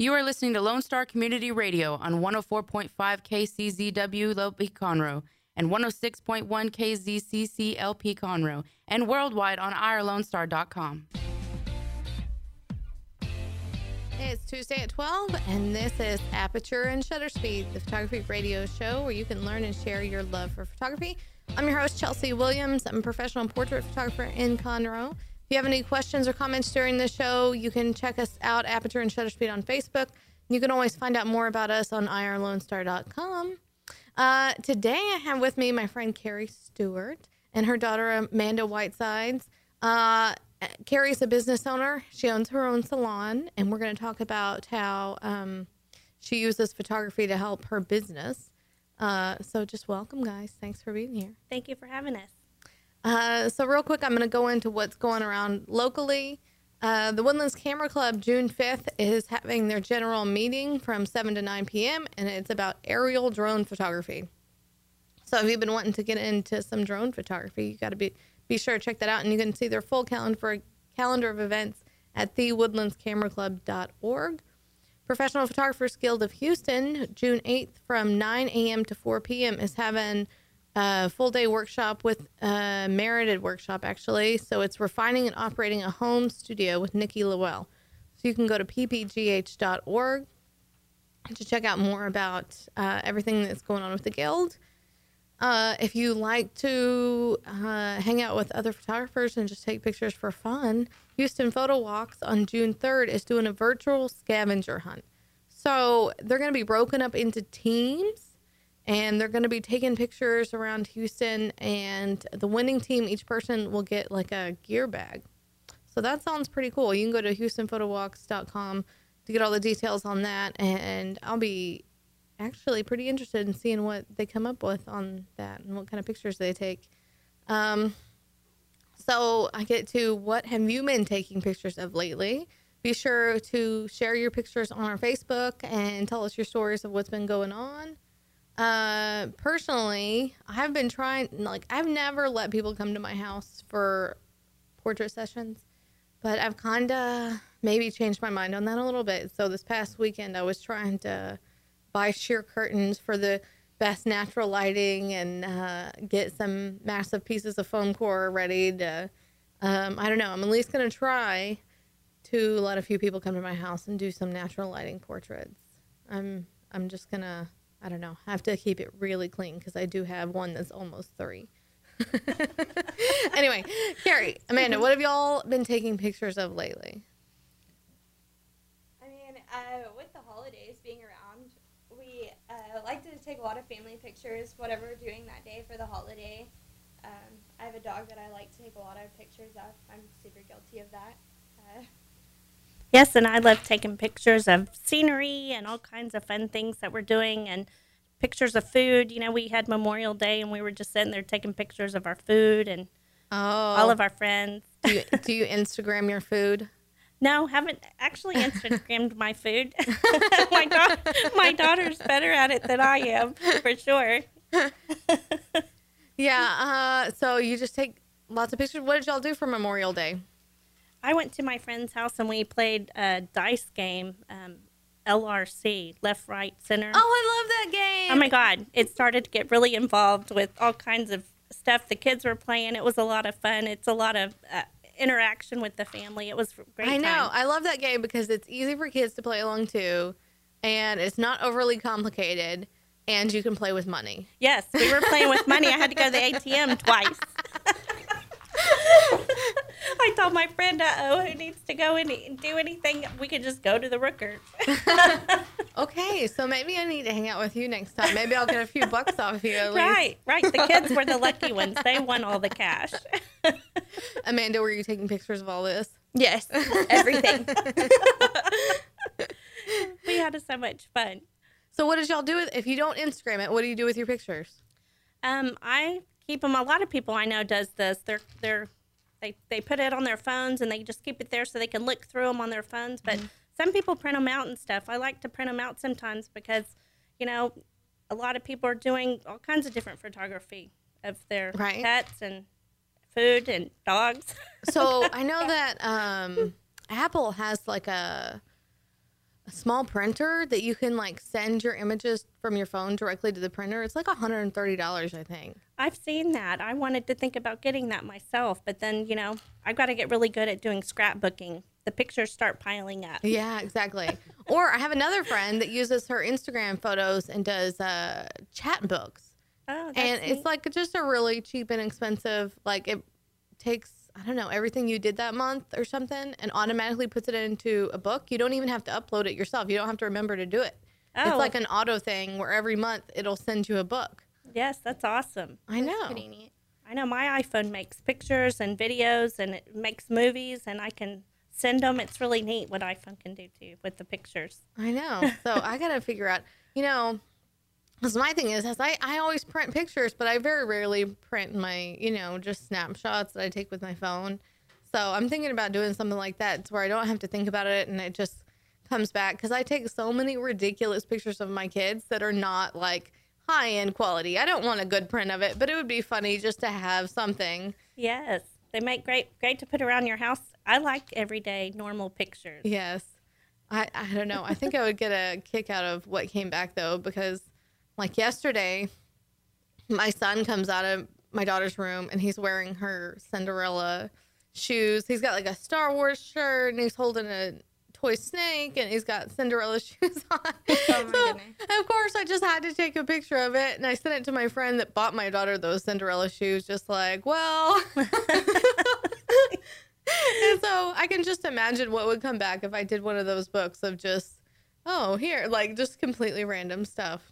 You are listening to Lone Star Community Radio on 104.5 KCZW LP Conroe and 106.1 KZCC LP Conroe and worldwide on irlonestar.com. It's Tuesday at 12, and this is Aperture and Shutter Speed, the photography radio show where you can learn and share your love for photography. I'm your host, Chelsea Williams. I'm a professional portrait photographer in Conroe. If you have any questions or comments during the show, you can check us out, Aperture and Shutter Speed, on Facebook. You can always find out more about us on irlonestar.com. Uh, today, I have with me my friend Carrie Stewart and her daughter Amanda Whitesides. Uh, Carrie's a business owner. She owns her own salon, and we're going to talk about how um, she uses photography to help her business. Uh, so, just welcome, guys. Thanks for being here. Thank you for having us. Uh, so, real quick, I'm going to go into what's going around locally. Uh, the Woodlands Camera Club, June 5th, is having their general meeting from 7 to 9 p.m., and it's about aerial drone photography. So, if you've been wanting to get into some drone photography, you got to be be sure to check that out. And you can see their full calendar, calendar of events at thewoodlandscameraclub.org. Professional Photographers Guild of Houston, June 8th from 9 a.m. to 4 p.m., is having a full day workshop with a merited workshop, actually. So it's refining and operating a home studio with Nikki Lowell. So you can go to ppgh.org to check out more about uh, everything that's going on with the Guild. Uh, if you like to uh, hang out with other photographers and just take pictures for fun, Houston Photo Walks on June 3rd is doing a virtual scavenger hunt. So they're going to be broken up into teams and they're going to be taking pictures around Houston. And the winning team, each person will get like a gear bag. So that sounds pretty cool. You can go to HoustonPhotoWalks.com to get all the details on that. And I'll be actually pretty interested in seeing what they come up with on that and what kind of pictures they take. Um, so I get to what have you been taking pictures of lately? Be sure to share your pictures on our Facebook and tell us your stories of what's been going on. Uh, personally, I've been trying, like, I've never let people come to my house for portrait sessions, but I've kind of maybe changed my mind on that a little bit. So this past weekend, I was trying to buy sheer curtains for the best natural lighting and uh, get some massive pieces of foam core ready to. Um, I don't know. I'm at least going to try to let a few people come to my house and do some natural lighting portraits. I'm I'm just gonna I don't know I have to keep it really clean because I do have one that's almost three. anyway, Carrie, Amanda, what have y'all been taking pictures of lately? I mean, uh, with the holidays being around, we uh, like to take a lot of family pictures, whatever we're doing that day for the holiday. Um, I have a dog that I like to take a lot of pictures of. I'm super guilty of that. Yes, and I love taking pictures of scenery and all kinds of fun things that we're doing and pictures of food. You know, we had Memorial Day and we were just sitting there taking pictures of our food and Oh, all of our friends. do you, do you Instagram your food? No, haven't actually Instagrammed my food. my, da- my daughter's better at it than I am, for sure. Yeah. Uh, so you just take lots of pictures. What did y'all do for Memorial Day? I went to my friend's house and we played a dice game, um, LRC, left, right, center. Oh, I love that game. Oh my God. It started to get really involved with all kinds of stuff the kids were playing. It was a lot of fun. It's a lot of uh, interaction with the family. It was great. I know. time. I love that game because it's easy for kids to play along too, and it's not overly complicated, and you can play with money. Yes, we were playing with money. I had to go to the ATM twice. I told my friend, uh oh, who needs to go and do anything, we could just go to the Rooker. Okay, so maybe I need to hang out with you next time. Maybe I'll get a few bucks off you at least. right, right. The kids were the lucky ones. They won all the cash. Amanda, were you taking pictures of all this? Yes, everything. we had so much fun. So what did y'all do with, if you don't Instagram it? What do you do with your pictures? Um, I keep them. A lot of people I know does this. They're they're they they put it on their phones and they just keep it there so they can look through them on their phones. But some people print them out and stuff. I like to print them out sometimes because you know a lot of people are doing all kinds of different photography of their Right. pets and food and dogs. So I know that um, Apple has like a a small printer that you can like send your images from your phone directly to the printer. It's like $130, I think. I've seen that. I wanted to think about getting that myself, but then, you know, I've got to get really good at doing scrapbooking. The pictures start piling up. Yeah, exactly. or I have another friend that uses her Instagram photos and does uh, Chatbooks. Oh, that's and neat. it's like just a really cheap and expensive, like it takes, I don't know, everything you did that month or something and automatically puts it into a book. You don't even have to upload it yourself. You don't have to remember to do it. Oh. It's like oh. an auto thing where every month it'll send you a book. yes, that's awesome. I know. Pretty neat. I know my iPhone makes pictures and videos and it makes movies and I can send them. It's really neat what iPhone can do too with the pictures. I know. So I got to figure out, you know, because my thing is, is I, I always print pictures, but I very rarely print my, you know, just snapshots that I take with my phone. So I'm thinking about doing something like that to where I don't have to think about it and it just comes back. Because I take so many ridiculous pictures of my kids that are not like high end quality. I don't want a good print of it, but it would be funny just to have something. Yes, they make great great to put around your house. I like everyday normal pictures. Yes. I, I don't know. I think I would get a kick out of what came back though, because like yesterday, my son comes out of my daughter's room and he's wearing her Cinderella shoes. He's got like a Star Wars shirt and he's holding a toy snake and he's got Cinderella shoes on. Oh so, of course, I just had to take a picture of it and I sent it to my friend that bought my daughter those Cinderella shoes, just like, well. and so I can just imagine what would come back if I did one of those books of just, oh, here, like just completely random stuff.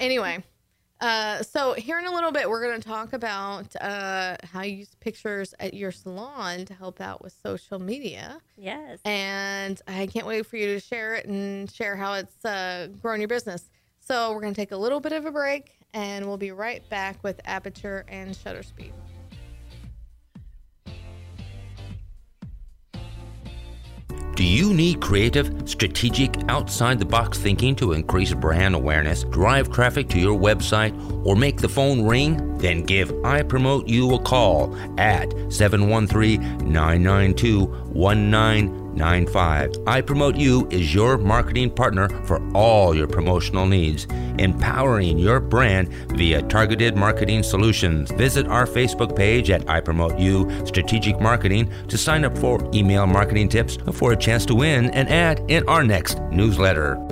Anyway, uh, so here in a little bit, we're going to talk about uh, how you use pictures at your salon to help out with social media. Yes. And I can't wait for you to share it and share how it's uh, grown your business. So we're going to take a little bit of a break and we'll be right back with Aperture and Shutter Speed. Do you need creative, strategic, outside the box thinking to increase brand awareness, drive traffic to your website, or make the phone ring? Then give I Promote You a call at 713 992 1995. I Promote You is your marketing partner for all your promotional needs, empowering your brand via targeted marketing solutions. Visit our Facebook page at I Promote You Strategic Marketing to sign up for email marketing tips for a chance to win an ad in our next newsletter.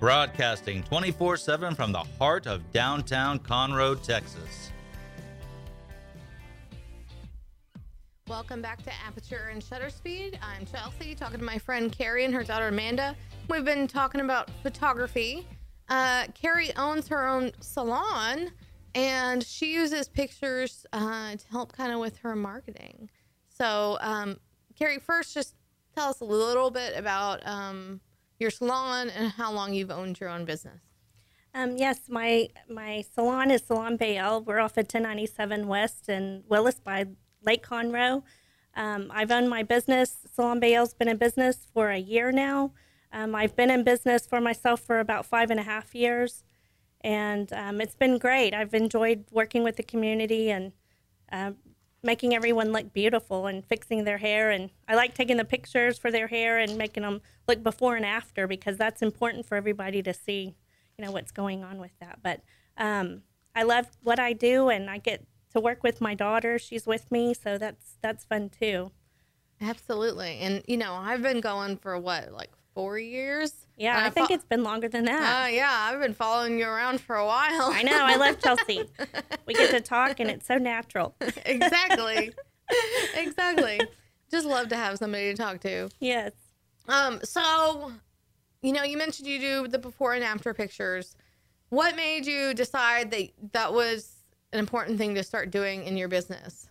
broadcasting 24 7 from the heart of downtown Conroe, Texas. Welcome back to Aperture and Shutter Speed. I'm Chelsea, talking to my friend Carrie and her daughter Amanda. We've been talking about photography. Uh, Carrie owns her own salon, and she uses pictures uh, to help kind of with her marketing. So, um, Carrie, first, just tell us a little bit about um, your salon and how long you've owned your own business. Um, yes, my my salon is Salon Bayel. We're off at 1097 West in Willis by Lake Conroe. Um, I've owned my business. Salon Bayel's been in business for a year now. Um, I've been in business for myself for about five and a half years, and um, it's been great. I've enjoyed working with the community and um, making everyone look beautiful and fixing their hair. And I like taking the pictures for their hair and making them look before and after because that's important for everybody to see, you know, what's going on with that. But um, I love what I do, and I get to work with my daughter. She's with me, so that's that's fun too. Absolutely. And, you know, I've been going for what, like four years? Yeah, And I think fo- it's been longer than that. Uh, yeah, I've been following you around for a while. I know. I love Chelsea. We get to talk, and it's so natural. exactly. exactly. Just love to have somebody to talk to. Yes. Um, so, you know, you mentioned you do the before and after pictures. What made you decide that that was an important thing to start doing in your business?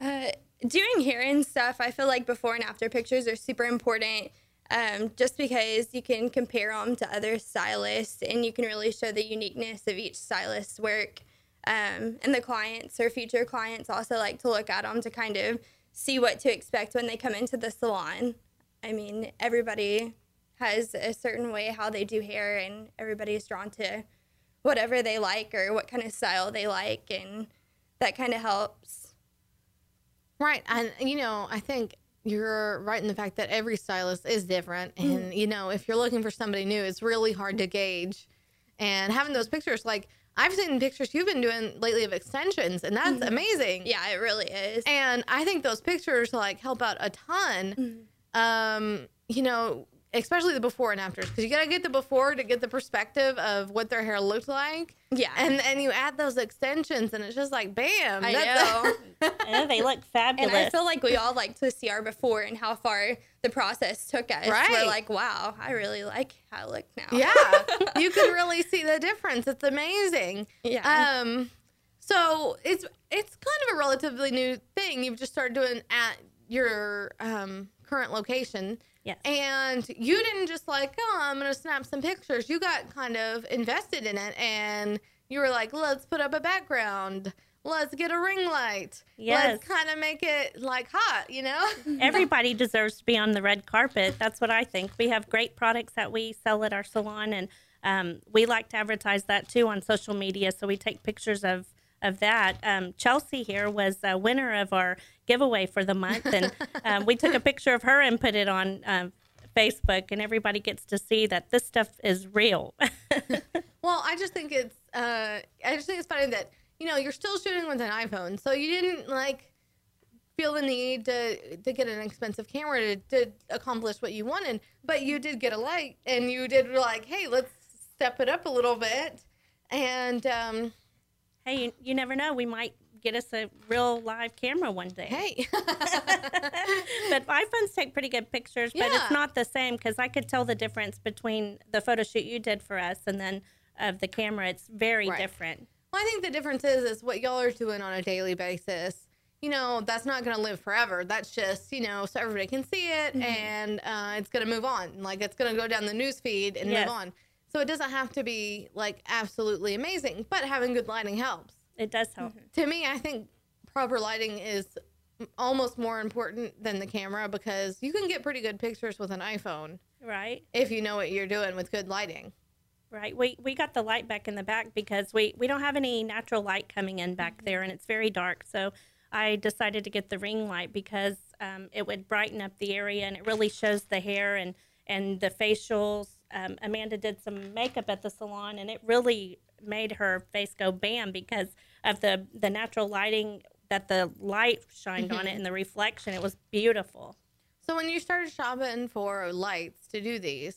Uh, doing hair and stuff, I feel like before and after pictures are super important. Um, just because you can compare them to other stylists and you can really show the uniqueness of each stylist's work. Um, and the clients or future clients also like to look at them to kind of see what to expect when they come into the salon. I mean, everybody has a certain way how they do hair, and everybody's drawn to whatever they like or what kind of style they like, and that kind of helps. Right. And, you know, I think you're right in the fact that every stylist is different. Mm-hmm. And, you know, if you're looking for somebody new, it's really hard to gauge. And having those pictures, like, I've seen pictures you've been doing lately of extensions, and that's mm-hmm. amazing. Yeah, it really is. And I think those pictures like help out a ton. Mm-hmm. Um, you know, especially the before and afters, because you gotta get the before to get the perspective of what their hair looked like. Yeah. And and you add those extensions, and it's just like bam. I know. I know they look fabulous. And I feel like we all like to see our before and how far the process took us. Right. We're like, wow, I really like how I look now. yeah, you can really see the difference. It's amazing. Yeah. Um, so it's it's kind of a relatively new thing. You've just started doing at your um current location. Yes. And you didn't just like, oh, I'm gonna snap some pictures. You got kind of invested in it, and you were like, let's put up a background. Let's get a ring light. Yes. Let's kind of make it like hot, you know? Everybody deserves to be on the red carpet. That's what I think. We have great products that we sell at our salon, and um, we like to advertise that too on social media. So we take pictures of of that. Um, Chelsea here was a winner of our giveaway for the month, and um, we took a picture of her and put it on um, Facebook, and everybody gets to see that this stuff is real. Well, I just think it's uh, I just think it's funny that you know you're still shooting with an iPhone, so you didn't like feel the need to to get an expensive camera to, to accomplish what you wanted, but you did get a light, and you did like, hey, let's step it up a little bit, and um, hey, you, you never know. We might get us a real live camera one day. hey, but iPhones take pretty good pictures, but Yeah. it's not the same because I could tell the difference between the photo shoot you did for us and then of the camera. It's very Right. different. Well, I think the difference is is what y'all are doing on a daily basis. You know, that's not going to live forever. That's just you know, so everybody can see it, Mm-hmm. and uh, it's going to move on. Like it's going to go down the news feed and Yes. move on. So it doesn't have to be like absolutely amazing, but having good lighting helps. It does help. To me, I think proper lighting is almost more important than the camera because you can get pretty good pictures with an iPhone Right, if you know what you're doing with good lighting. right. We we got the light back in the back because we we don't have any natural light coming in Mm-hmm. back there, and it's very dark. So I decided to get the ring light because um, it would brighten up the area and it really shows the hair and and the facials. Um, Amanda did some makeup at the salon, and it really made her face go bam because of the the natural lighting that the light shined on it Mm-hmm. and the reflection. It was beautiful. So when you started shopping for lights to do these,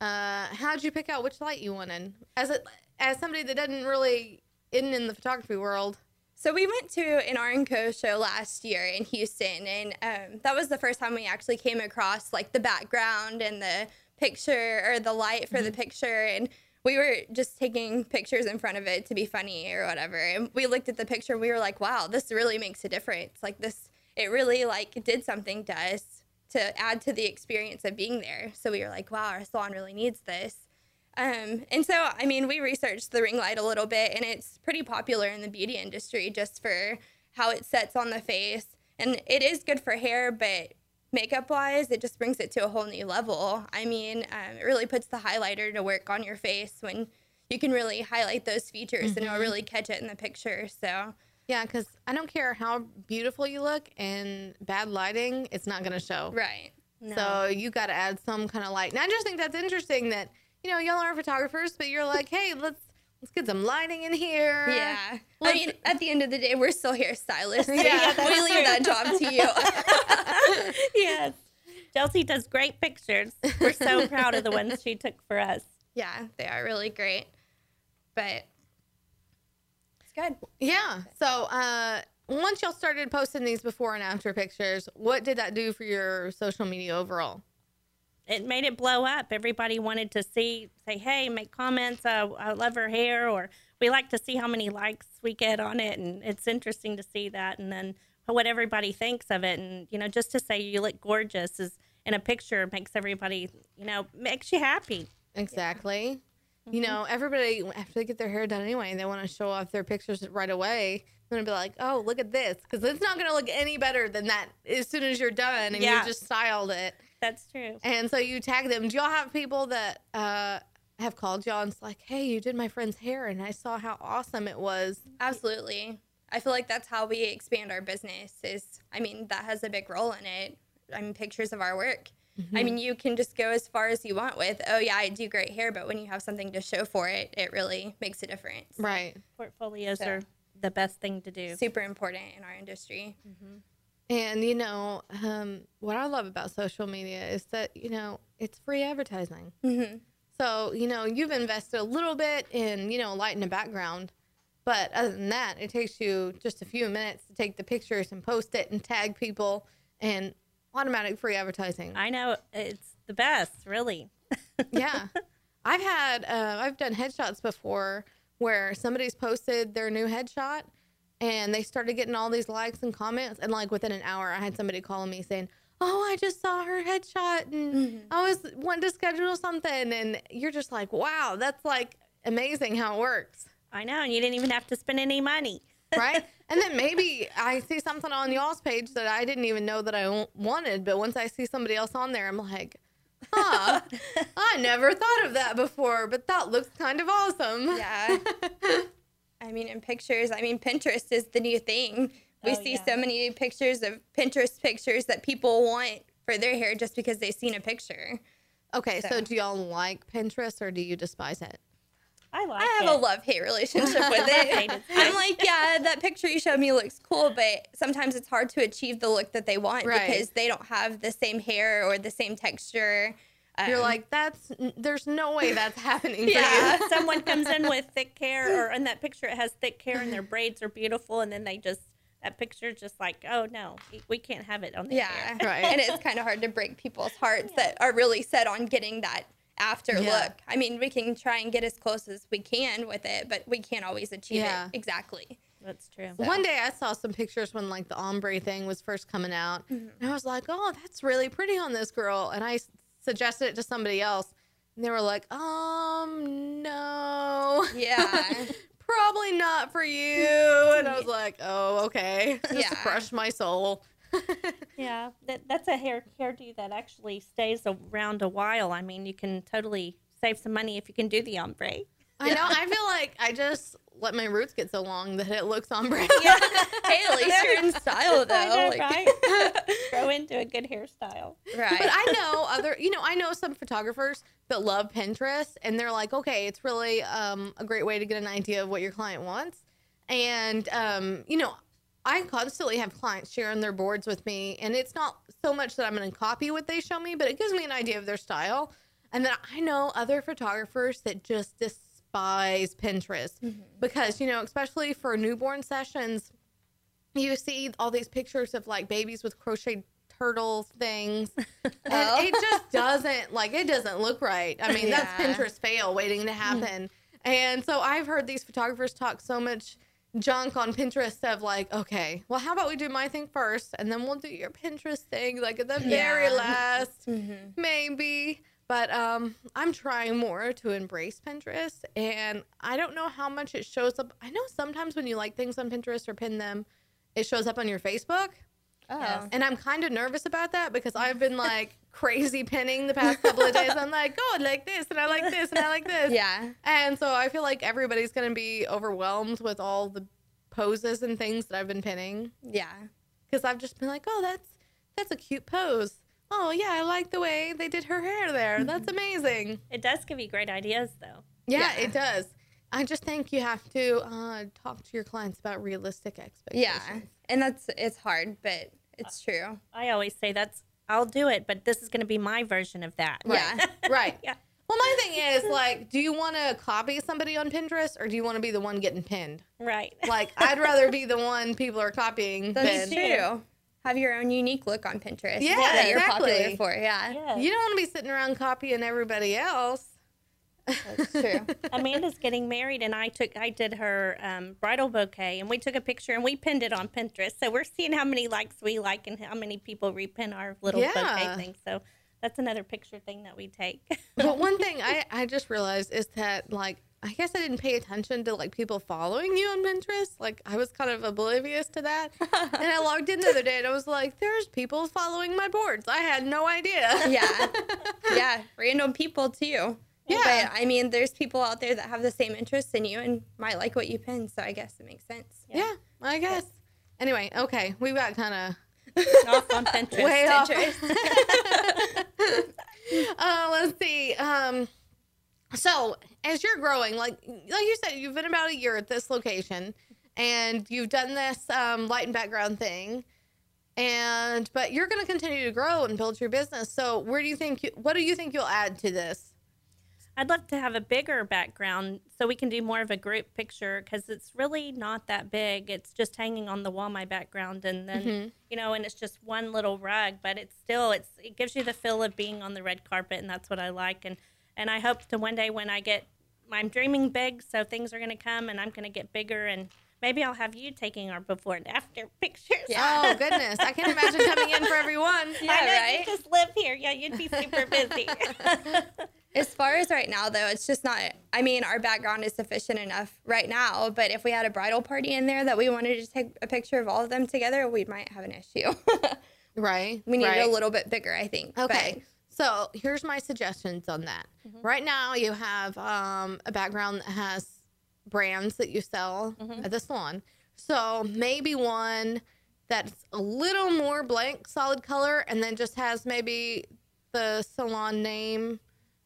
uh, how'd you pick out which light you wanted? As a as somebody that doesn't really isn't in the photography world. So we went to an R and Co show last year in Houston, and um, that was the first time we actually came across like the background and the picture or the light for the picture, and we were just taking pictures in front of it to be funny or whatever. And we looked at the picture, and we were like, "Wow, this really makes a difference! Like this, it really like did something to us to add to the experience of being there." So we were like, "Wow, our salon really needs this." Um, and so, I mean, we researched the ring light a little bit, and it's pretty popular in the beauty industry just for how it sets on the face. And it is good for hair, but makeup wise, it just brings it to a whole new level. I mean, um, it really puts the highlighter to work on your face when you can really highlight those features and it'll really catch it in the picture. So, Yeah, because I don't care how beautiful you look in bad lighting, it's not going to show. right. So you got to add some kind of light. And I just think that's interesting that you know y'all aren't photographers, but you're like, hey, let's let's get some lighting in here. Yeah. I Let's- mean, at the end of the day, we're still hairstylists. So Yeah, yeah, we leave that job to you. yes. Chelsea does great pictures. We're so proud of the ones she took for us. yeah, they are really great. But it's good. Yeah. So uh, once y'all started posting these before and after pictures, what did that do for your social media overall? It made it blow up. Everybody wanted to see, say, hey, make comments. Uh, I love her hair. Or we like to see how many likes we get on it. And it's interesting to see that. And then what everybody thinks of it. And, you know, just to say you look gorgeous is, in a picture makes everybody, you know, makes you happy. Exactly. You know, everybody after they get their hair done anyway, they want to show off their pictures right away. They're gonna be like, "Oh, look at this," because it's not gonna look any better than that as soon as you're done and Yeah. you just styled it. That's true. And so you tag them. Do y'all have people that uh, have called y'all and it's like, "Hey, you did my friend's hair, and I saw how awesome it was." Absolutely. I feel like that's how we expand our business is I mean, that has a big role in it. I mean, pictures of our work. I mean, you can just go as far as you want with, oh yeah, I do great hair, but when you have something to show for it, it really makes a difference. Right. Portfolios So- are the best thing to do. Super important in our industry. And you know, um, what I love about social media is that you know it's free advertising. hmm So you know you've invested a little bit in you know light in the background, but other than that, it takes you just a few minutes to take the pictures and post it and tag people and automatic free advertising. I know it's the best, really. yeah, I've had uh, I've done headshots before where somebody's posted their new headshot and they started getting all these likes and comments and like within an hour I had somebody calling me saying, "Oh, I just saw her headshot and mm-hmm. I was wanting to schedule something." And you're just like, "Wow, that's like amazing how it works." I know, and you didn't even have to spend any money. Right? and then maybe I see something on y'all's page that I didn't even know that I wanted, but once I see somebody else on there, I'm like, huh, I never thought of that before, but that looks kind of awesome. Yeah. I mean, in pictures, I mean, Pinterest is the new thing. We Oh, see yeah. so many pictures of Pinterest pictures that people want for their hair just because they've seen a picture. Okay, so So. do y'all like Pinterest or do you despise it? I like I have it. a love hate relationship with it. it. I'm like, yeah, that picture you showed me looks cool, but sometimes it's hard to achieve the look that they want Right. because they don't have the same hair or the same texture. You're Um, like, that's there's no way that's happening for Yeah. you. Someone comes in with thick hair, or in that picture it has thick hair and their braids are beautiful, and then they just that picture's just like, oh no, we can't have it on the yeah, hair. Right. And it's kind of hard to break people's hearts that are really set on getting that after Yeah. look. I mean, we can try and get as close as we can with it, but we can't always achieve Yeah. it exactly. That's true. One day I saw some pictures when like the ombre thing was first coming out, Mm-hmm. and I was like, "Oh, that's really pretty on this girl." And I s- suggested it to somebody else, and they were like, "Um, no, Yeah. probably not for you." And I was like, "Oh, okay." Just Yeah. crushed my soul. Yeah, that, that's a hair hairdo that actually stays around a while. I mean, you can totally save some money if you can do the ombre. I know. I feel like I just let my roots get so long that it looks ombre. hey, at least you're in style though. Know, like- right? Grow into a good hairstyle. right. But I know other, you know, I know some photographers that love Pinterest and they're like, okay, it's really um, a great way to get an idea of what your client wants. And, um, you know, I constantly have clients sharing their boards with me. And it's not so much that I'm going to copy what they show me, but it gives me an idea of their style. And then I know other photographers that just despise Pinterest. Because, you know, especially for newborn sessions, you see all these pictures of like babies with crocheted turtle things. And Oh. it just doesn't like it doesn't look right. I mean that's pinterest fail waiting to happen. And so i've heard these photographers talk so much junk on pinterest of like okay well how about we do my thing first and then we'll do your pinterest thing like at the very Yeah. last. Mhm. maybe but um i'm trying more to embrace pinterest and i don't know how much it shows up i know sometimes when you like things on pinterest or pin them it shows up on your facebook Oh. and i'm kind of nervous about that because i've been like crazy pinning the past couple of days i'm like oh I like this and i like this and i like this Yeah. and so i feel like everybody's going to be overwhelmed with all the poses and things that i've been pinning Yeah. because I've just been like, oh, that's that's a cute pose. Oh yeah, I like the way they did her hair there. That's amazing. It does give you great ideas, though. Yeah, Yeah. it does. I just think you have to uh, talk to your clients about realistic expectations. Yeah. And that's it's hard, but it's true. I always say that's I'll do it, but this is going to be my version of that. Yeah. right. Yeah. Well, my thing is like, do you want to copy somebody on Pinterest or do you want to be the one getting pinned? Right. Like, I'd rather be the one people are copying. That's than, true. Have your own unique look on Pinterest. Yeah, that you're exactly. popular for. Yeah. Yeah. You don't want to be sitting around copying everybody else. That's true. Amanda's getting married, and I took I did her um, bridal bouquet, and we took a picture and we pinned it on Pinterest. So we're seeing how many likes we like and how many people repin our little Yeah. bouquet thing. So that's another picture thing that we take. but one thing I, I just realized is that like I guess I didn't pay attention to like people following you on Pinterest. Like I was kind of oblivious to that. and I logged in the other day and I was like, there's people following my boards. I had no idea. yeah. Yeah. Random people too. Yeah. But I mean, there's people out there that have the same interests in you and might like what you pin. So I guess it makes sense. Yeah, I guess. Anyway, okay. We got kind of off on Pinterest. way off. Pinterest. uh, let's see. Um, so as you're growing, like like you said, you've been about a year at this location, and you've done this um, light and background thing, and but you're going to continue to grow and build your business. So where do you think? You, what do you think you'll add to this? I'd love to have a bigger background so we can do more of a group picture because it's really not that big. It's just hanging on the wall, my background, and then you know, and it's just one little rug, but it's still it's it gives you the feel of being on the red carpet, and that's what I like. And and I hope to one day when I get, I'm dreaming big, so things are going to come, and I'm going to get bigger, and maybe I'll have you taking our before and after pictures. Oh goodness, I can't imagine coming in for everyone. I Yeah, know right? you just live here. Yeah, you'd be super busy. As far as right now, though, it's just not. I mean, our background is sufficient enough right now. But if we had a bridal party in there that we wanted to take a picture of all of them together, we might have an issue. Right. we need right. it a little bit bigger, I think. Okay. So here's my suggestions on that. Mm-hmm. Right now, you have um, a background that has brands that you sell mm-hmm. at the salon. So maybe one that's a little more blank, solid color, and then just has maybe the salon name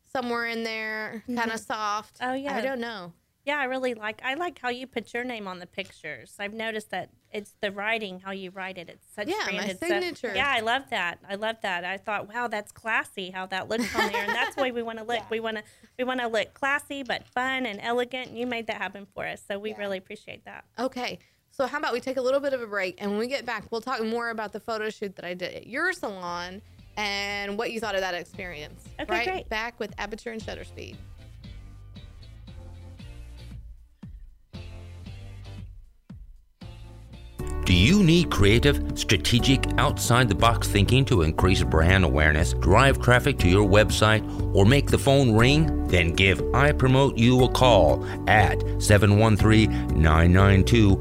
somewhere in there, kind of mm-hmm. soft. Oh, yeah. I don't know. Yeah, I really like. I like how you put your name on the pictures. I've noticed that it's the writing, how you write it. It's such Yeah, my branded stuff. signature. Yeah, I love that. I love that. I thought, wow, that's classy. How that looks on there, and that's the way we want to look. We want to we want to look classy but fun and elegant. And you made that happen for us, so we really appreciate that. Okay. So how about we take a little bit of a break and when we get back, we'll talk more about the photo shoot that I did at your salon and what you thought of that experience. Okay, right? great. Back with Aperture and Shutter Speed. Do you need creative, strategic, outside the box thinking to increase brand awareness, drive traffic to your website, or make the phone ring? Then give I Promote You a call at 713 992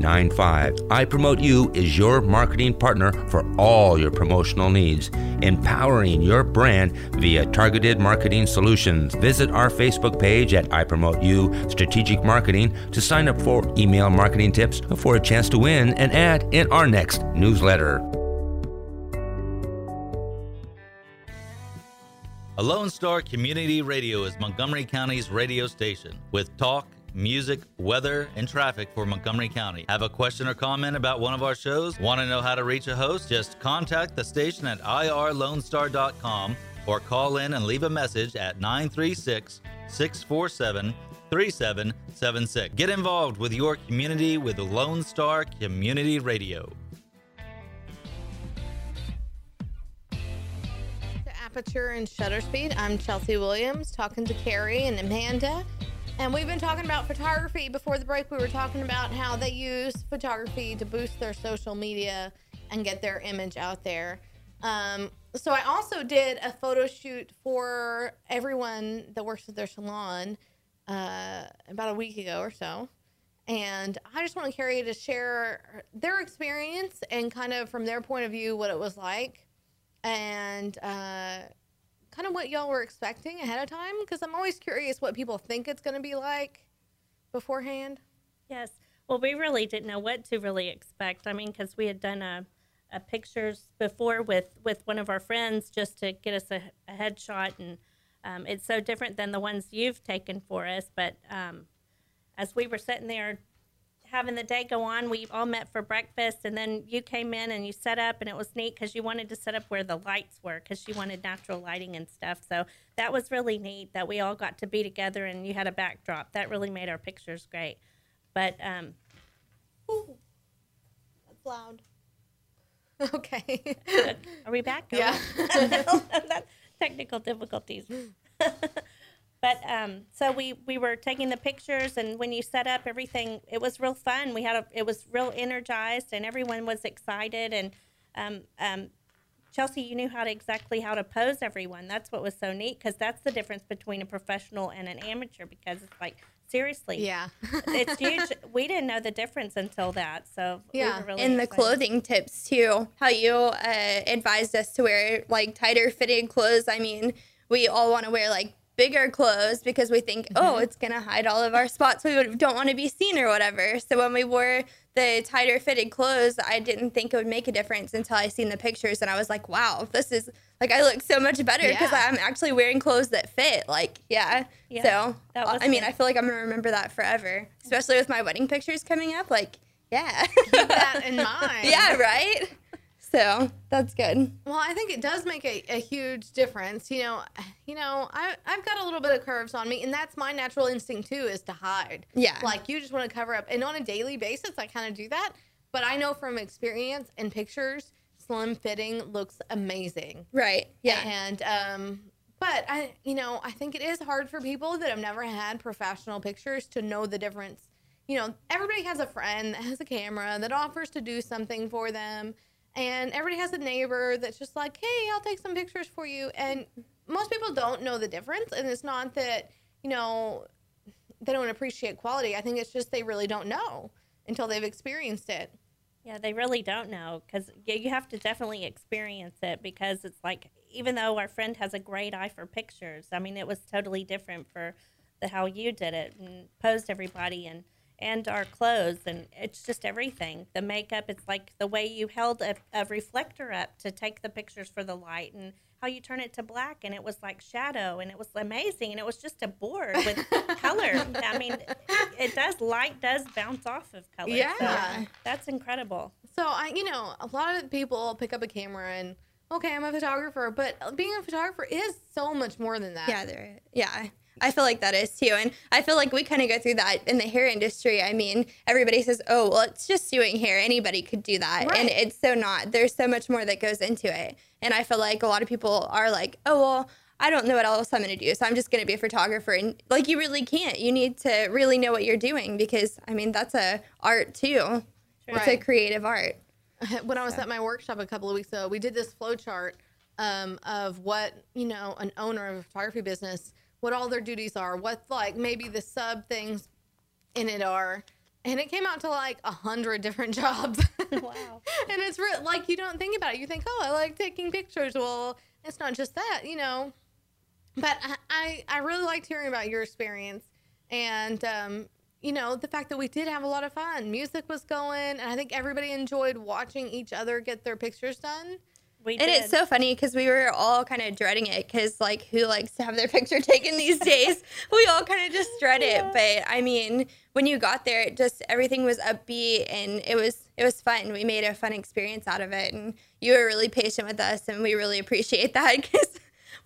1995. I Promote You is your marketing partner for all your promotional needs, empowering your brand via targeted marketing solutions. Visit our Facebook page at I Promote You Strategic Marketing to sign up for email marketing tips for a chance to win an ad in our next newsletter. A Lone Star Community Radio is Montgomery County's radio station with talk, music, weather, and traffic for Montgomery County. Have a question or comment about one of our shows? Want to know how to reach a host? Just contact the station at irlonestar.com or call in and leave a message at 936 647 3776. Get involved with your community with Lone Star Community Radio. Aperture and Shutter Speed, I'm Chelsea Williams talking to Carrie and Amanda. And we've been talking about photography. Before the break, we were talking about how they use photography to boost their social media and get their image out there. Um, so I also did a photo shoot for everyone that works at their salon uh, about a week ago or so. And I just want Carrie to share their experience and kind of from their point of view what it was like and uh, kind of what y'all were expecting ahead of time because I'm always curious what people think it's going to be like beforehand. Yes. Well, we really didn't know what to really expect. I mean, because we had done a, a pictures before with with one of our friends just to get us a, a headshot, and um, it's so different than the ones you've taken for us. But um, as we were sitting there having the day go on, we all met for breakfast, and then you came in and you set up, and it was neat because you wanted to set up where the lights were because you wanted natural lighting and stuff. So that was really neat that we all got to be together, and you had a backdrop. That really made our pictures great. But um, Ooh, That's loud. Okay. are we back? Yeah. That's technical difficulties. But um, so we we were taking the pictures, and when you set up everything, it was real fun. We had a it was real energized, and everyone was excited. And um, um, Chelsea, you knew how to exactly how to pose everyone. That's what was so neat because that's the difference between a professional and an amateur. Because it's like seriously, Yeah. it's huge. we didn't know the difference until that. So we Yeah. were really and the excited. clothing tips too. How you uh, advised us to wear like tighter fitting clothes. I mean, we all want to wear like bigger clothes because we think, oh, Mm-hmm. it's gonna hide all of our spots. We would, don't want to be seen or whatever. So when we wore the tighter fitted clothes, I didn't think it would make a difference until I seen the pictures and I was like, wow, this is like I look so much better because Yeah. I'm actually wearing clothes that fit. Like, yeah. Yeah, so that was I mean, good. I feel like I'm gonna remember that forever, especially with my wedding pictures coming up. Like, yeah. Keep that in mind. Yeah, right? So that's good. Well, I think it does make a, a huge difference. You know, you know, I I've got a little bit of curves on me, and that's my natural instinct too, is to hide. Yeah. Like you just want to cover up, and on a daily basis, I kind of do that. But I know from experience and pictures, slim fitting looks amazing. Right. Yeah. And um, but I, you know, I think it is hard for people that have never had professional pictures to know the difference. You know, everybody has a friend that has a camera that offers to do something for them, and everybody has a neighbor that's just like, "Hey, I'll take some pictures for you." And most people don't know the difference, and it's not that you know they don't appreciate quality. I think it's just they really don't know until they've experienced it. Yeah, they really don't know because you have to definitely experience it because it's like even though our friend has a great eye for pictures, I mean it was totally different for the how you did it and posed everybody and and our clothes and it's just everything. The makeup, it's like the way you held a, a reflector up to take the pictures for the light and how you turn it to black and it was like shadow and it was amazing and it was just a board with color. I mean, it does light does bounce off of color. so Yeah. that's incredible. So I, you know, a lot of people pick up a camera and okay, I'm a photographer, but being a photographer is so much more than that. Yeah, there. Yeah, I feel like that is too, and I feel like we kind of go through that in the hair industry. I mean, everybody says, "Oh, well, it's just doing hair. Anybody could do that," and it's so not. There's so much more that goes into it, and I feel like a lot of people are like, "Oh, well." I don't know what else I'm going to do, so I'm just going to be a photographer. And like, you really can't. You need to really know what you're doing because, I mean, that's a art too. It's a creative art. when I was at my workshop a couple of weeks ago, we did this flow chart um, of what you know an owner of a photography business, what all their duties are, what like maybe the sub things in it are, and it came out to like a hundred different jobs. Wow. and it's real like you don't think about it. You think, oh, I like taking pictures. Well, it's not just that, you know. But I, I, I really liked hearing about your experience, and um, you know the fact that we did have a lot of fun. Music was going, and I think everybody enjoyed watching each other get their pictures done. We And did. it's so funny because we were all kind of dreading it because, like, who likes to have their picture taken these days? we all kind of just dread it. But I mean, when you got there, it just everything was upbeat and it was it was fun. We made a fun experience out of it, and you were really patient with us, and we really appreciate that because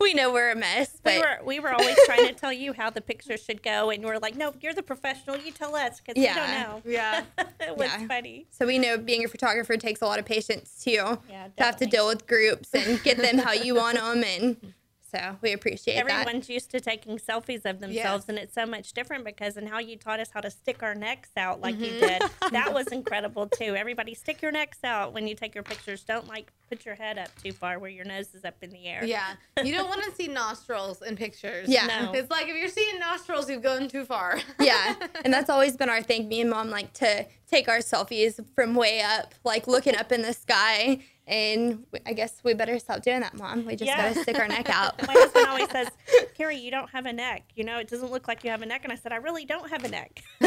we know we're a mess. But we were we were always trying to tell you how the picture should go, and we're like, no, you're the professional. You tell us because Yeah. we don't know. Yeah. it was Yeah. funny. so we know being a photographer takes a lot of patience too. Yeah, to have to deal with groups and get them how you want them, and so we appreciate that. Everyone's used to taking selfies of themselves, and it's so much different because and how you taught us how to stick our necks out like you Mm-hmm. did. That was incredible too. Everybody, stick your necks out when you take your pictures. Don't like put your head up too far where your nose is up in the air. Yeah. You don't want to see nostrils in pictures. Yeah. No. It's like if you're seeing nostrils, you've gone too far. yeah and that's always been our thing me and mom like to take our selfies from way up like looking up in the sky and i guess we better stop doing that mom we just Yeah. gotta stick our neck out My husband always says, Carrie, you don't have a neck. You know, it doesn't look like you have a neck. And I said, I really don't have a neck.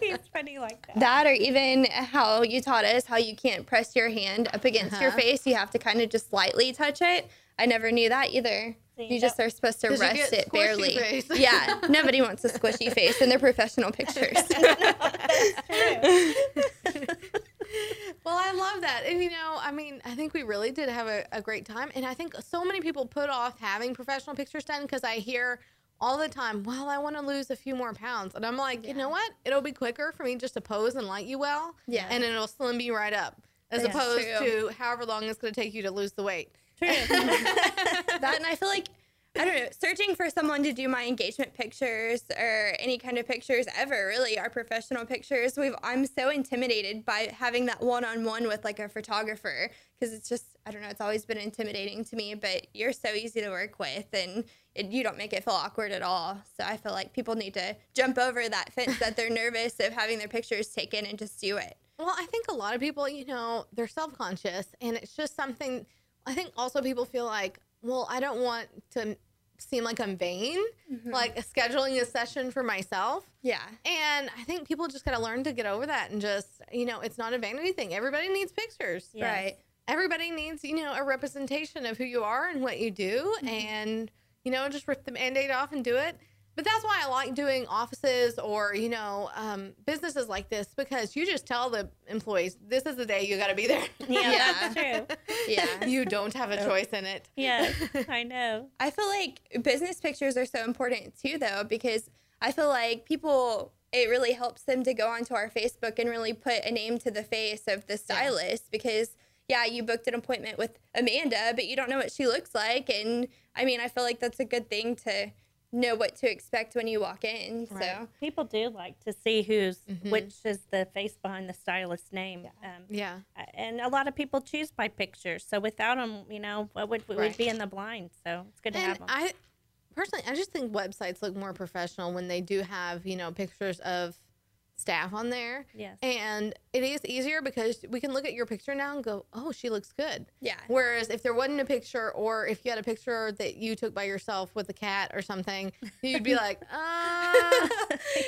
He's funny like that. that or even how you taught us how you can't press your hand up against your Uh-huh. face you have to kind of just lightly touch it i never knew that either See, you just that- are supposed to 'Cause you rest get it barely face. yeah nobody wants a squishy face in their professional pictures Well, I love that. And, you know, I mean, I think we really did have a, a great time. And I think so many people put off having professional pictures done because I hear all the time, well, I want to lose a few more pounds. And I'm like, you know what? It'll be quicker for me just to pose and light you well. Yeah. And it'll slim you right up as Yeah, opposed true. to however long it's going to take you to lose the weight. True. that and I feel like I don't know, searching for someone to do my engagement pictures or any kind of pictures ever, really, our professional pictures. We've I'm so intimidated by having that one-on-one with like a photographer because it's just I don't know, it's always been intimidating to me, but you're so easy to work with and it, you don't make it feel awkward at all. So I feel like people need to jump over that fence that they're nervous of having their pictures taken and just do it. Well, I think a lot of people, you know, they're self conscious and it's just something. I think also people feel like, well, I don't want to seem like I'm vain, mm-hmm. like scheduling a session for myself. Yeah. And I think people just got to learn to get over that and just, you know, it's not a vanity thing. Everybody needs pictures. Yes. Right. Everybody needs, you know, a representation of who you are and what you do. Mm-hmm. And, you know, just rip the band aid off and do it. But that's why I like doing offices or, you know, um, businesses like this because you just tell the employees, this is the day you got to be there. Yeah, Yeah. that's true. Yeah. you don't have a choice in it. Yeah, I know. I feel like business pictures are so important too, though, because I feel like people, it really helps them to go onto our Facebook and really put a name to the face of the stylist because, yeah, you booked an appointment with Amanda, but you don't know what she looks like. And I mean, I feel like that's a good thing to know what to expect when you walk in. So, Right. People do like to see who's which is the face behind the stylist's name. Um, Yeah. and a lot of people choose by pictures. So without them, you know, what would we Right. would be in the blind? So it's good to And have them. I personally, I just think websites look more professional when they do have, you know, pictures of staff on there. Yes. And it is easier because we can look at your picture now and go, oh, she looks good. yeah. Whereas if there wasn't a picture, or if you had a picture that you took by yourself with a cat or something, you'd be like, uh,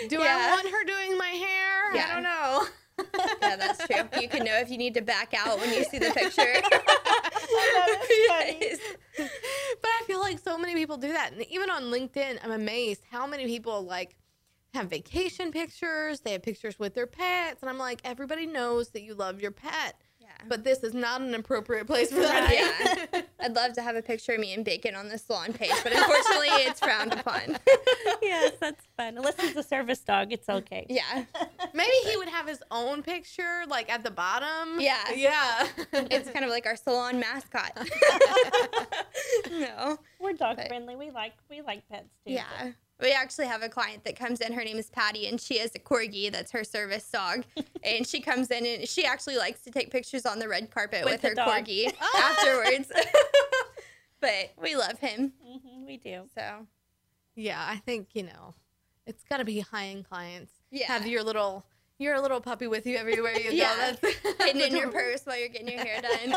do I want her doing my hair? I Yeah. don't know. Yeah, that's true. You can know if you need to back out when you see the picture. Yes. But I feel like so many people do that. And even on LinkedIn, I'm amazed how many people like have vacation pictures. They have pictures with their pets. And I'm like, everybody knows that you love your pet. Yeah. But this is not an appropriate place for that. Yeah. I'd love to have a picture of me and bacon on the salon page, but unfortunately it's frowned upon. yes, that's fun. Unless he's a service dog, it's mm, okay. Yeah. Maybe he would have his own picture like at the bottom. Yeah. Yeah. It's kind of like our salon mascot. no. We're dog But- friendly. We like we like pets too. Yeah. We actually have a client that comes in. Her name is Patty, and she has a corgi. That's her service dog. and she comes in, and she actually likes to take pictures on the red carpet With with, her dog. corgi afterwards. but we love him. hmm we do. So, yeah. I think, you know, it's got to be high end clients. Yeah. Have your little. Your little puppy with you everywhere you go. Yeah. That's hidden in your purse while you're getting your hair done.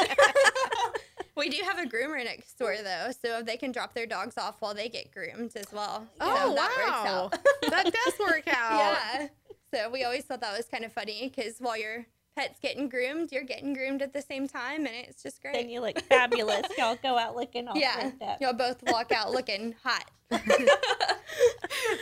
We do have a groomer next door, though, so they can drop their dogs off while they get groomed as well. Oh, so that works wow. out. that does work out. Yeah. So we always thought that was kind of funny because while your pet's getting groomed, you're getting groomed at the same time, and it's just great. Then you look fabulous. Y'all go out looking all Yeah, up. Y'all both walk out looking hot.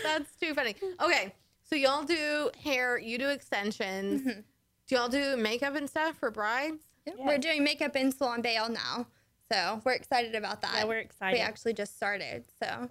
That's too funny. Okay, so y'all do hair, you do extensions. Mm-hmm. Do y'all do makeup and stuff for brides? Yep, Yeah. We're doing makeup in Salon Bale now, so we're excited about that. Yeah, we're excited. We actually just started, so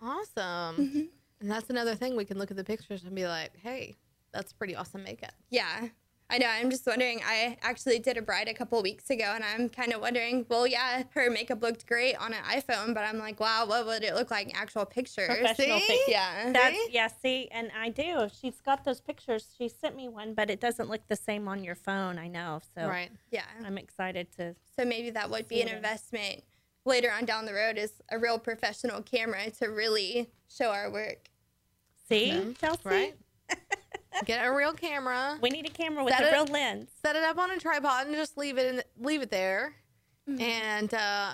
Awesome. Mm-hmm. And that's another thing we can look at the pictures and be like, hey, that's pretty awesome makeup. yeah. I know. I'm just wondering. I actually did a bride a couple weeks ago, and I'm kind of wondering. Well, yeah, her makeup looked great on an iPhone, but I'm like, wow, what would it look like in actual pictures? Professional See? pictures. Yeah. That's See? yeah, see, and I do. She's got those pictures. She sent me one, but it doesn't look the same on your phone. I know. So Right. yeah. I'm excited to. So maybe that would be an it. investment later on down the road is a real professional camera to really show our work. See. Chelsea. Right? Get a real camera. We need a camera with Set a it- real lens. set it up on a tripod and just leave it in leave it there. Mm-hmm. And uh,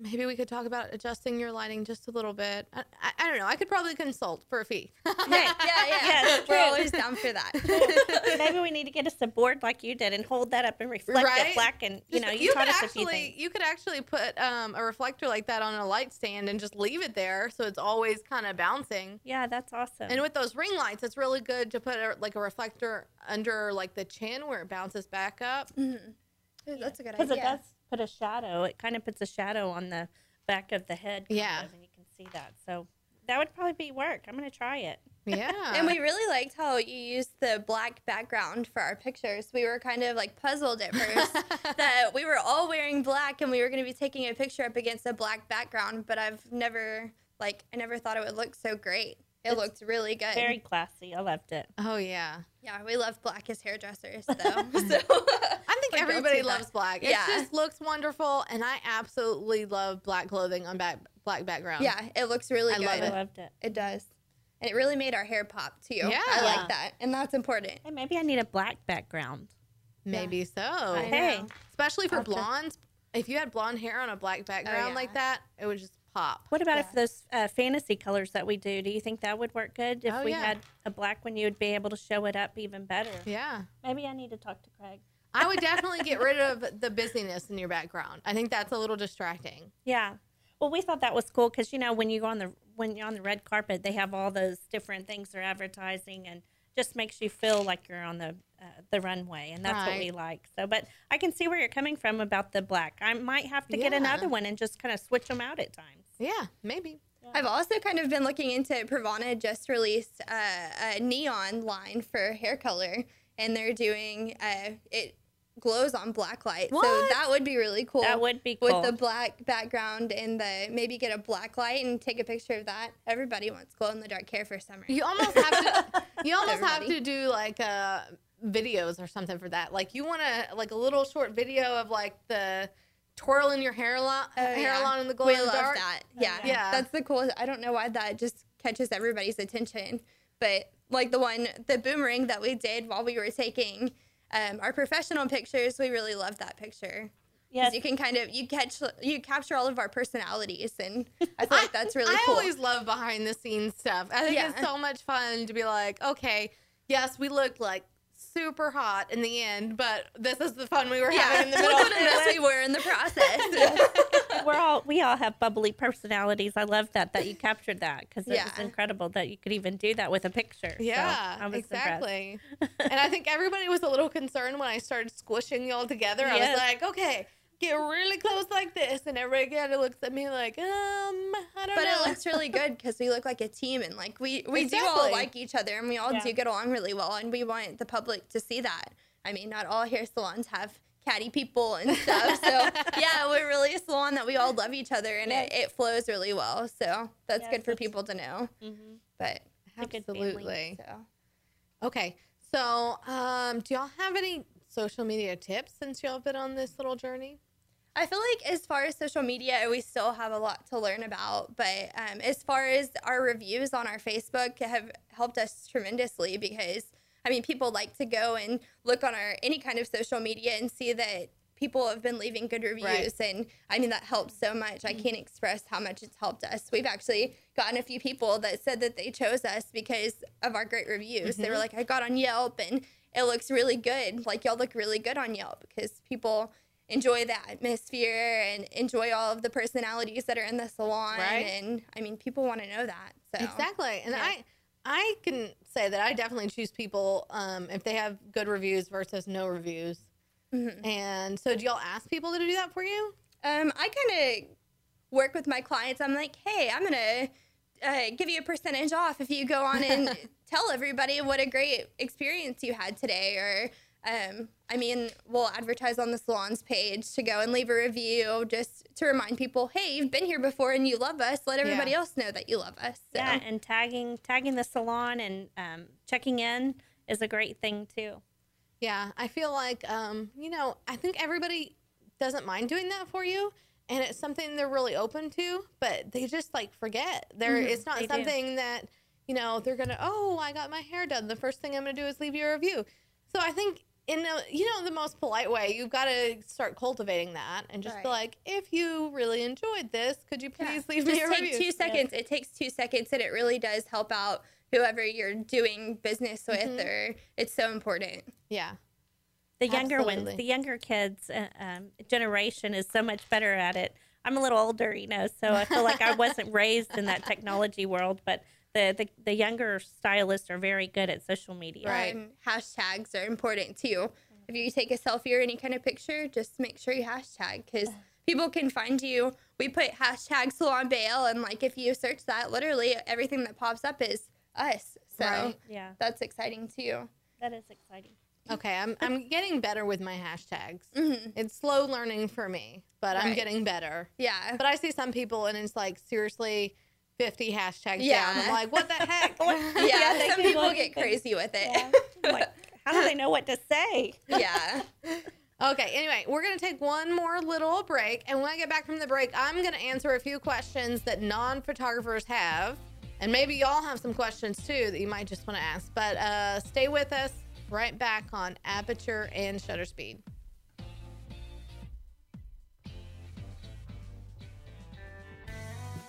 maybe we could talk about adjusting your lighting just a little bit. I, I, I don't know. I could probably consult for a fee. Yeah, yeah, yeah. Yes, We're always down for that. Maybe we need to get us a board like you did and hold that up and reflect Right? it black. And you Just- know, you, taught could us actually a few things. you could actually put um, a reflector like that on a light stand and just leave it there so it's always kind of bouncing. Yeah, that's awesome. And with those ring lights, it's really good to put a, like a reflector under like the chin where it bounces back up. Ooh, That's a good Because idea. it does put a shadow. It kind of puts a shadow on the back of the head. Yeah. of, and you can see that. So that would probably be work. I'm going to try it. Yeah. And we really liked how you used the black background for our pictures. We were kind of like puzzled at first that we were all wearing black and we were going to be taking a picture up against a black background, but I've never like I never thought it would look so great. It looked really good. Very classy. I loved it. Oh yeah. yeah, we love black as hairdressers though. so I think everybody guilty of that. loves black. It Yeah. just looks wonderful, and I absolutely love black clothing on back, black background. yeah, it looks really I good. love I loved it. It does. And it really made our hair pop too. Yeah. I like that. And that's important. Hey, maybe I need a black background. maybe so. Hey. Especially for I'll check- blondes, if you had blonde hair on a black background oh, yeah. like that, it would just pop. What about if those uh, fantasy colors that we do? Do you think that would work good? If Oh, we yeah. had a black one, you would be able to show it up even better. Yeah. Maybe I need to talk to Craig. I would definitely get rid of the busyness in your background. I think that's a little distracting. Yeah. Well, we thought that was cool because you know when you go on the when you're on the red carpet, they have all those different things they're advertising, and just makes you feel like you're on the uh, the runway, and that's what we like. So, but I can see where you're coming from about the black. I might have to get another one and just kind of switch them out at times. Yeah, maybe. I've also kind of been looking into Pravana just released uh, a neon line for hair color, and they're doing uh, it glows on black light. So that would be really cool. That would be cool. with the black background and the maybe get a black light and take a picture of that. Everybody wants glow in the dark hair for summer. You almost have to. You almost have to do like uh, videos or something for that. Like you want to like a little short video of like the twirling your hair line, Oh, hair yeah. line in the glow we in the love dark. that. Yeah. Yeah. That's the coolest. I don't know why that just catches everybody's attention, but like the one, the boomerang that we did while we were taking um, our professional pictures, we really loved that picture. Yes. Yes. You can kind of you catch you capture all of our personalities, and I feel like that's really I cool. always love behind the scenes stuff. I think it's so much fun to be like, okay, yes, we look like super hot in the end, but this is the fun we were yeah, having in the look middle. what a mess we were in the process. We're all we all have bubbly personalities. I love that that you captured that because it's Yeah. incredible that you could even do that with a picture. So Yeah, I was exactly. and I think everybody was a little concerned when I started squishing y'all together. I Yes. was like, okay, get really close like this, and everybody kind of looks at me like, um, I don't But know. it looks really good because we look like a team and like we we do all like each other and we all Yeah. do get along really well and we want the public to see that. I mean, not all hair salons have catty people and stuff. So yeah, we're really a salon that we all love each other and it, it flows really well. So that's Yes, good for people to know. Mhm. But a good family. Absolutely. so Okay, so um, do y'all have any social media tips since y'all have been on this little journey? I feel like as far as social media, we still have a lot to learn about. But um, as far as our reviews on our Facebook have helped us tremendously because I mean, people like to go and look on our any kind of social media and see that people have been leaving good reviews, Right. and I mean that helps so much. I can't express how much it's helped us. We've actually gotten a few people that said that they chose us because of our great reviews. They were like, I got on Yelp and it looks really good. Like y'all look really good on Yelp because people enjoy the atmosphere and enjoy all of the personalities that are in the salon. Right. And I mean, people want to know that. So Exactly, and Yeah. I I can say that I definitely choose people um, if they have good reviews versus no reviews. Mm-hmm. And so, do y'all ask people to do that for you? Um, I kind of work with my clients. I'm like, hey, I'm gonna uh, give you a percentage off if you go on and tell everybody what a great experience you had today. Or, um, I mean, we'll advertise on the salon's page to go and leave a review just to remind people, hey, you've been here before and you love us. Let everybody Yeah. else know that you love us. So. Yeah, and tagging tagging the salon and um, checking in is a great thing too. Yeah, I feel like um, you know, I think everybody doesn't mind doing that for you, and it's something they're really open to, but they just like forget. They're it's not they do. something that you know they're gonna. Oh, I got my hair done. The first thing I'm gonna do is leave you a review. So I think in a, you know the most polite way, you've got to start cultivating that and just be like, if you really enjoyed this, could you Yeah. please leave Just me a take review? two seconds. It takes two seconds, and it really does help out whoever you're doing business with, Mm-hmm. or it's so important. yeah, The younger Absolutely. ones, the younger kids uh, um, generation is so much better at it. I'm a little older, you know, so I feel like I wasn't raised in that technology world, but the, the, the younger stylists are very good at social media. Right. Um, hashtags are important too. If you take a selfie or any kind of picture, just make sure you hashtag because people can find you. We put hashtag salon bail, and like if you search that, literally everything that pops up is us. So Right. Yeah, that's exciting too. that is exciting. Okay, I'm I'm getting better with my hashtags. Mhm. It's slow learning for me, but I'm getting better. Yeah. But I see some people and it's like seriously 50 hashtags Yeah. down. I'm like, what the heck? Yeah, they some people look get at crazy with it. Yeah. Like, how do they know what to say? yeah. Okay, anyway, we're going to take one more little break. And when I get back from the break, I'm going to answer a few questions that non photographers have. And maybe y'all have some questions too that you might just want to ask. But uh, stay with us right back on Aperture and Shutter Speed.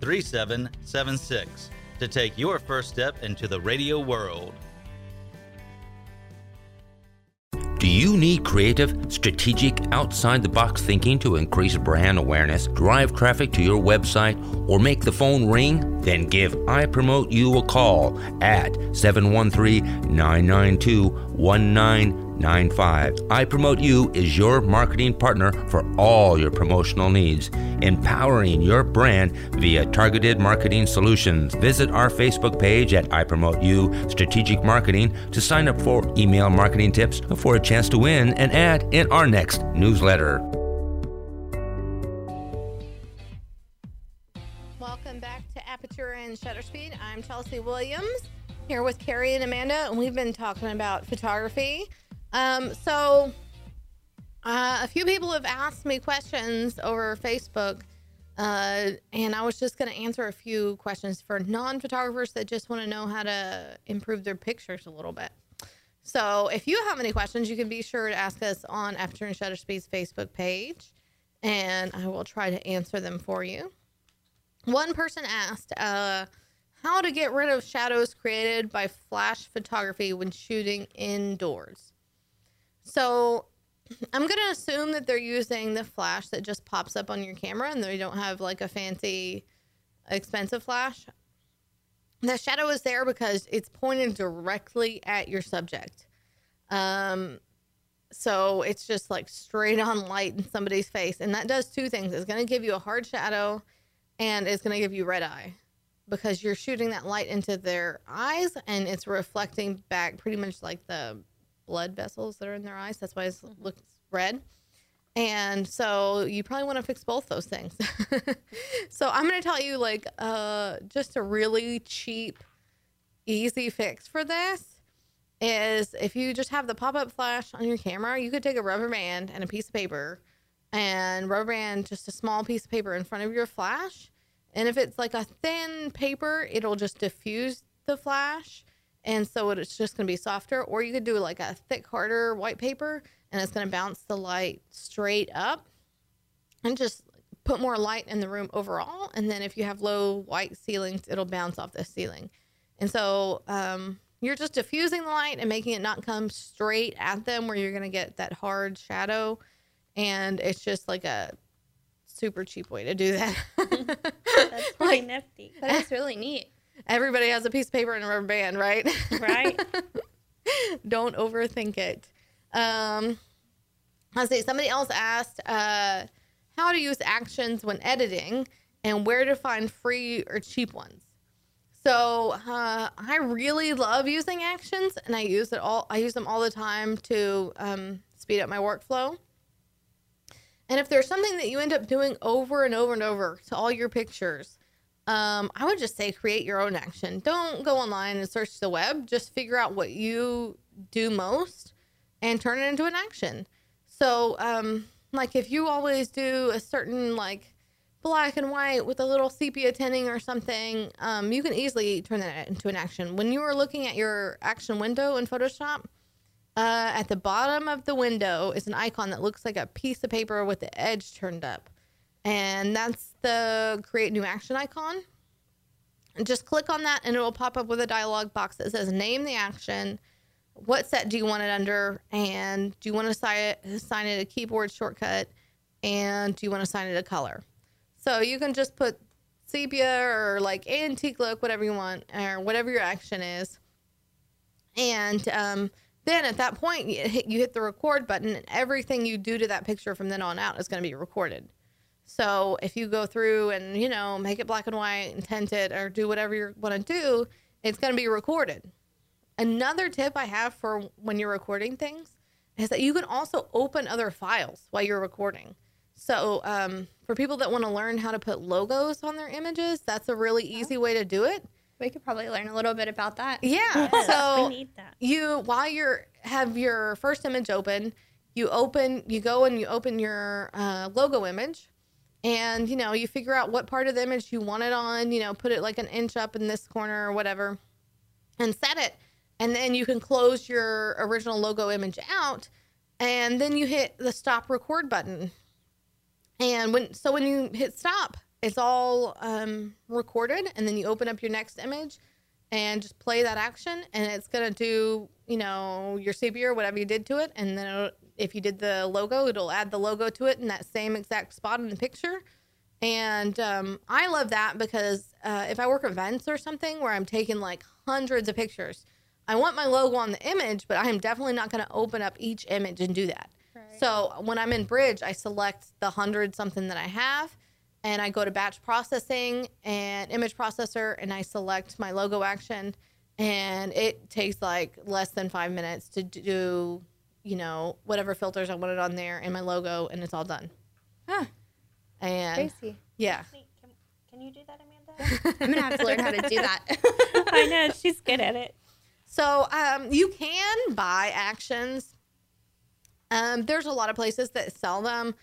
3776 to take your first step into the radio world. Do you need creative, strategic, outside the box thinking to increase brand awareness, drive traffic to your website, or make the phone ring? Then give I Promote You a call at 713 992 1995. I Promote You is your marketing partner for all your promotional needs, empowering your brand via targeted marketing solutions. Visit our Facebook page at I Promote You Strategic Marketing to sign up for email marketing tips for a chance to win an ad in our next newsletter. Welcome back to Aperture and Shutter Speed. I'm Chelsea Williams here with Carrie and Amanda, and we've been talking about photography. Um, so, uh, a few people have asked me questions over Facebook, uh, and I was just going to answer a few questions for non photographers that just want to know how to improve their pictures a little bit. So, if you have any questions, you can be sure to ask us on Aperture and Shutter Speed's Facebook page, and I will try to answer them for you. One person asked uh, how to get rid of shadows created by flash photography when shooting indoors. So I'm going to assume that they're using the flash that just pops up on your camera and they don't have like a fancy, expensive flash. The shadow is there because it's pointed directly at your subject. Um, so it's just like straight on light in somebody's face. And that does two things it's going to give you a hard shadow and it's going to give you red eye because you're shooting that light into their eyes and it's reflecting back pretty much like the blood vessels that are in their eyes. That's why it looks red. And so you probably want to fix both those things. so I'm going to tell you like uh, just a really cheap, easy fix for this is if you just have the pop-up flash on your camera, you could take a rubber band and a piece of paper and rubber band just a small piece of paper in front of your flash. And if it's like a thin paper, it'll just diffuse the flash. And so it's just going to be softer. Or you could do like a thick, harder white paper and it's going to bounce the light straight up and just put more light in the room overall. And then if you have low white ceilings, it'll bounce off the ceiling. And so um, you're just diffusing the light and making it not come straight at them where you're going to get that hard shadow. And it's just like a super cheap way to do that. That's pretty nifty, That is really neat. Everybody has a piece of paper and a rubber band, right? right? Don't overthink it. Um, let's see. Somebody else asked uh, how to use actions when editing and where to find free or cheap ones. So uh, I really love using actions, and I use it all. I use them all the time to um, speed up my workflow. And if there's something that you end up doing over and over and over to all your pictures, um, I would just say create your own action. Don't go online and search the web. Just figure out what you do most and turn it into an action. So, um, like if you always do a certain like black and white with a little sepia tinting or something, um, you can easily turn that into an action. When you are looking at your action window in Photoshop, uh, at the bottom of the window is an icon that looks like a piece of paper with the edge turned up. And that's the create new action icon. And just click on that and it will pop up with a dialog box that says name the action, what set do you want it under, and do you want to assign it, assign it a keyboard shortcut, and do you want to assign it a color. So you can just put sepia or like antique look, whatever you want, or whatever your action is. And um, then at that point, you hit, you hit the record button, and everything you do to that picture from then on out is going to be recorded. So if you go through and you know make it black and white and tint it or do whatever you want to do, it's going to be recorded. Another tip I have for when you're recording things is that you can also open other files while you're recording. So um, for people that want to learn how to put logos on their images, that's a really easy way to do it. We could probably learn a little bit about that. Yeah. Yes, so we need that. you while you're have your first image open, you open you go and you open your uh, logo image, and you know you figure out what part of the image you want it on. You know, put it like an inch up in this corner or whatever, and set it. And then you can close your original logo image out, and then you hit the stop record button. And when so when you hit stop, it's all um, recorded, and then you open up your next image and just play that action, and it's gonna do you know your sepia or whatever you did to it, and then it'll, if you did the logo, it'll add the logo to it in that same exact spot in the picture. And um, I love that because uh, if I work events or something where I'm taking like hundreds of pictures, I want my logo on the image, but I am definitely not going to open up each image and do that. So when I'm in Bridge, I select the hundred something that I have, and I go to batch processing and image processor, and I select my logo action, and it takes like less than five minutes to do, you know, whatever filters I wanted on there and my logo, and it's all done. Huh. And Crazy. yeah, Wait, Can, can you do that, Amanda? I'm gonna have to learn how to do that. I know she's good at it. So um, you can buy actions. Um, there's a lot of places that sell them.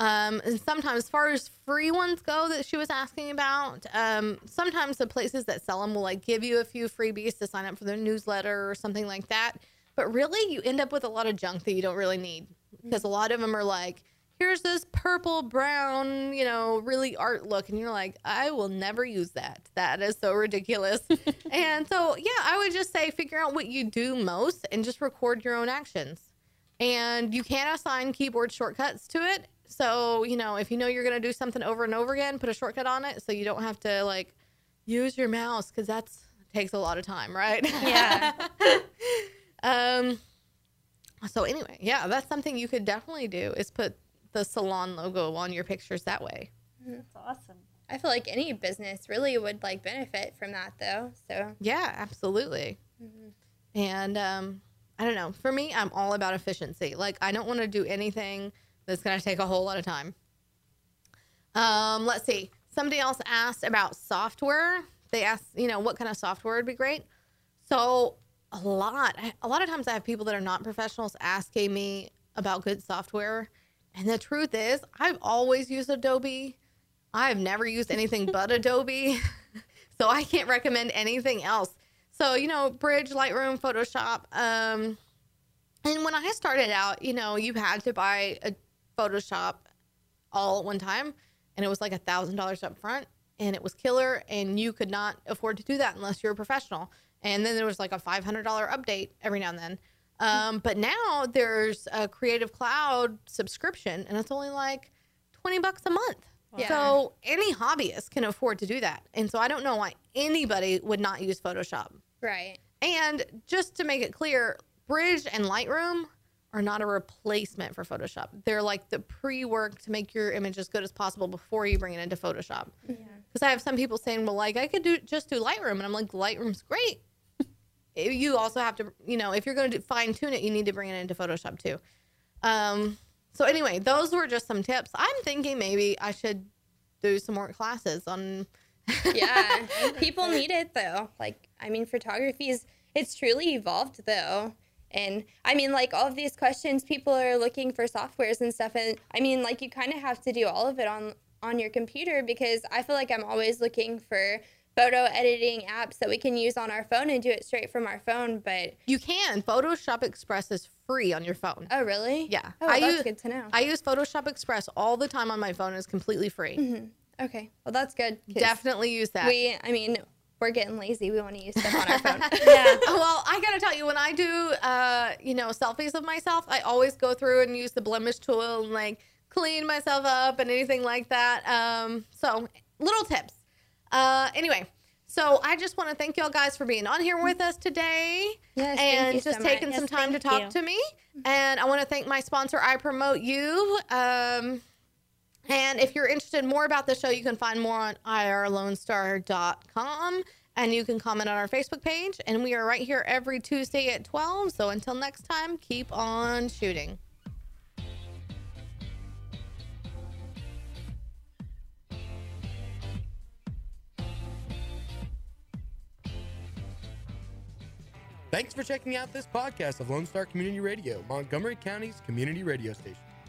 Um, and sometimes, as far as free ones go, that she was asking about, um, sometimes the places that sell them will like give you a few freebies to sign up for their newsletter or something like that. But really, you end up with a lot of junk that you don't really need because a lot of them are like, here's this purple brown, you know, really art look. And you're like, I will never use that. That is so ridiculous. and so, yeah, I would just say figure out what you do most and just record your own actions. And you can assign keyboard shortcuts to it. So, you know, if you know you're going to do something over and over again, put a shortcut on it so you don't have to like use your mouse because that's takes a lot of time, right? Yeah. um so anyway, yeah, that's something you could definitely do is put the salon logo on your pictures that way. That's awesome. I feel like any business really would like benefit from that though. So Yeah, absolutely. And um, I don't know. For me, I'm all about efficiency. Like, I don't want to do anything that's going to take a whole lot of time. Um, let's see. Somebody else asked about software. They asked, you know, what kind of software would be great. So a lot, a lot of times I have people that are not professionals asking me about good software. And the truth is, I've always used Adobe. I've never used anything but Adobe. so I can't recommend anything else. So, you know, Bridge, Lightroom, Photoshop. Um, and when I started out, you know, you had to buy a Photoshop all at one time, and it was like a thousand dollars up front, and it was killer, and you could not afford to do that unless you're a professional. And then there was like a five hundred dollar update every now and then. Um, but now there's a Creative Cloud subscription, and it's only like twenty bucks a month. Yeah. So any hobbyist can afford to do that, and so I don't know why anybody would not use Photoshop. right. And just to make it clear, Bridge and Lightroom are not a replacement for Photoshop. They're like the pre-work to make your image as good as possible before you bring it into Photoshop. Because I have some people saying, "Well, like I could do just do Lightroom," and I'm like, "Lightroom's great." you also have to, you know, if you're going to fine tune it, you need to bring it into Photoshop too. Um, so anyway, those were just some tips. I'm thinking maybe I should do some more classes on. Yeah. People need it though. Like I mean photography is it's truly evolved though. And I mean like all of these questions people are looking for softwares and stuff and I mean like you kind of have to do all of it on on your computer because I feel like I'm always looking for photo editing apps that we can use on our phone and do it straight from our phone, but You can. Photoshop Express is free on your phone. oh really? Yeah. Oh, I that's use, good to know. I use Photoshop Express all the time on my phone. It's completely free. Mm-hmm. okay. Well, that's good. Definitely use that. We I mean, we're getting lazy. We want to use stuff on our phone. Yeah. well, I gotta tell you, when I do, uh, you know, selfies of myself, I always go through and use the blemish tool and like clean myself up and anything like that. Um, so little tips. Uh, anyway, so I just want to thank y'all guys for being on here with us today Yes, and just so taking some time to talk you. to me. And I want to thank my sponsor, I Promote You. Um, and if you're interested more about the show, you can find more on irlonestar.com and you can comment on our Facebook page. And we are right here every Tuesday at 12. So until next time, keep on shooting. Thanks for checking out this podcast of Lone Star Community Radio, Montgomery County's community radio station.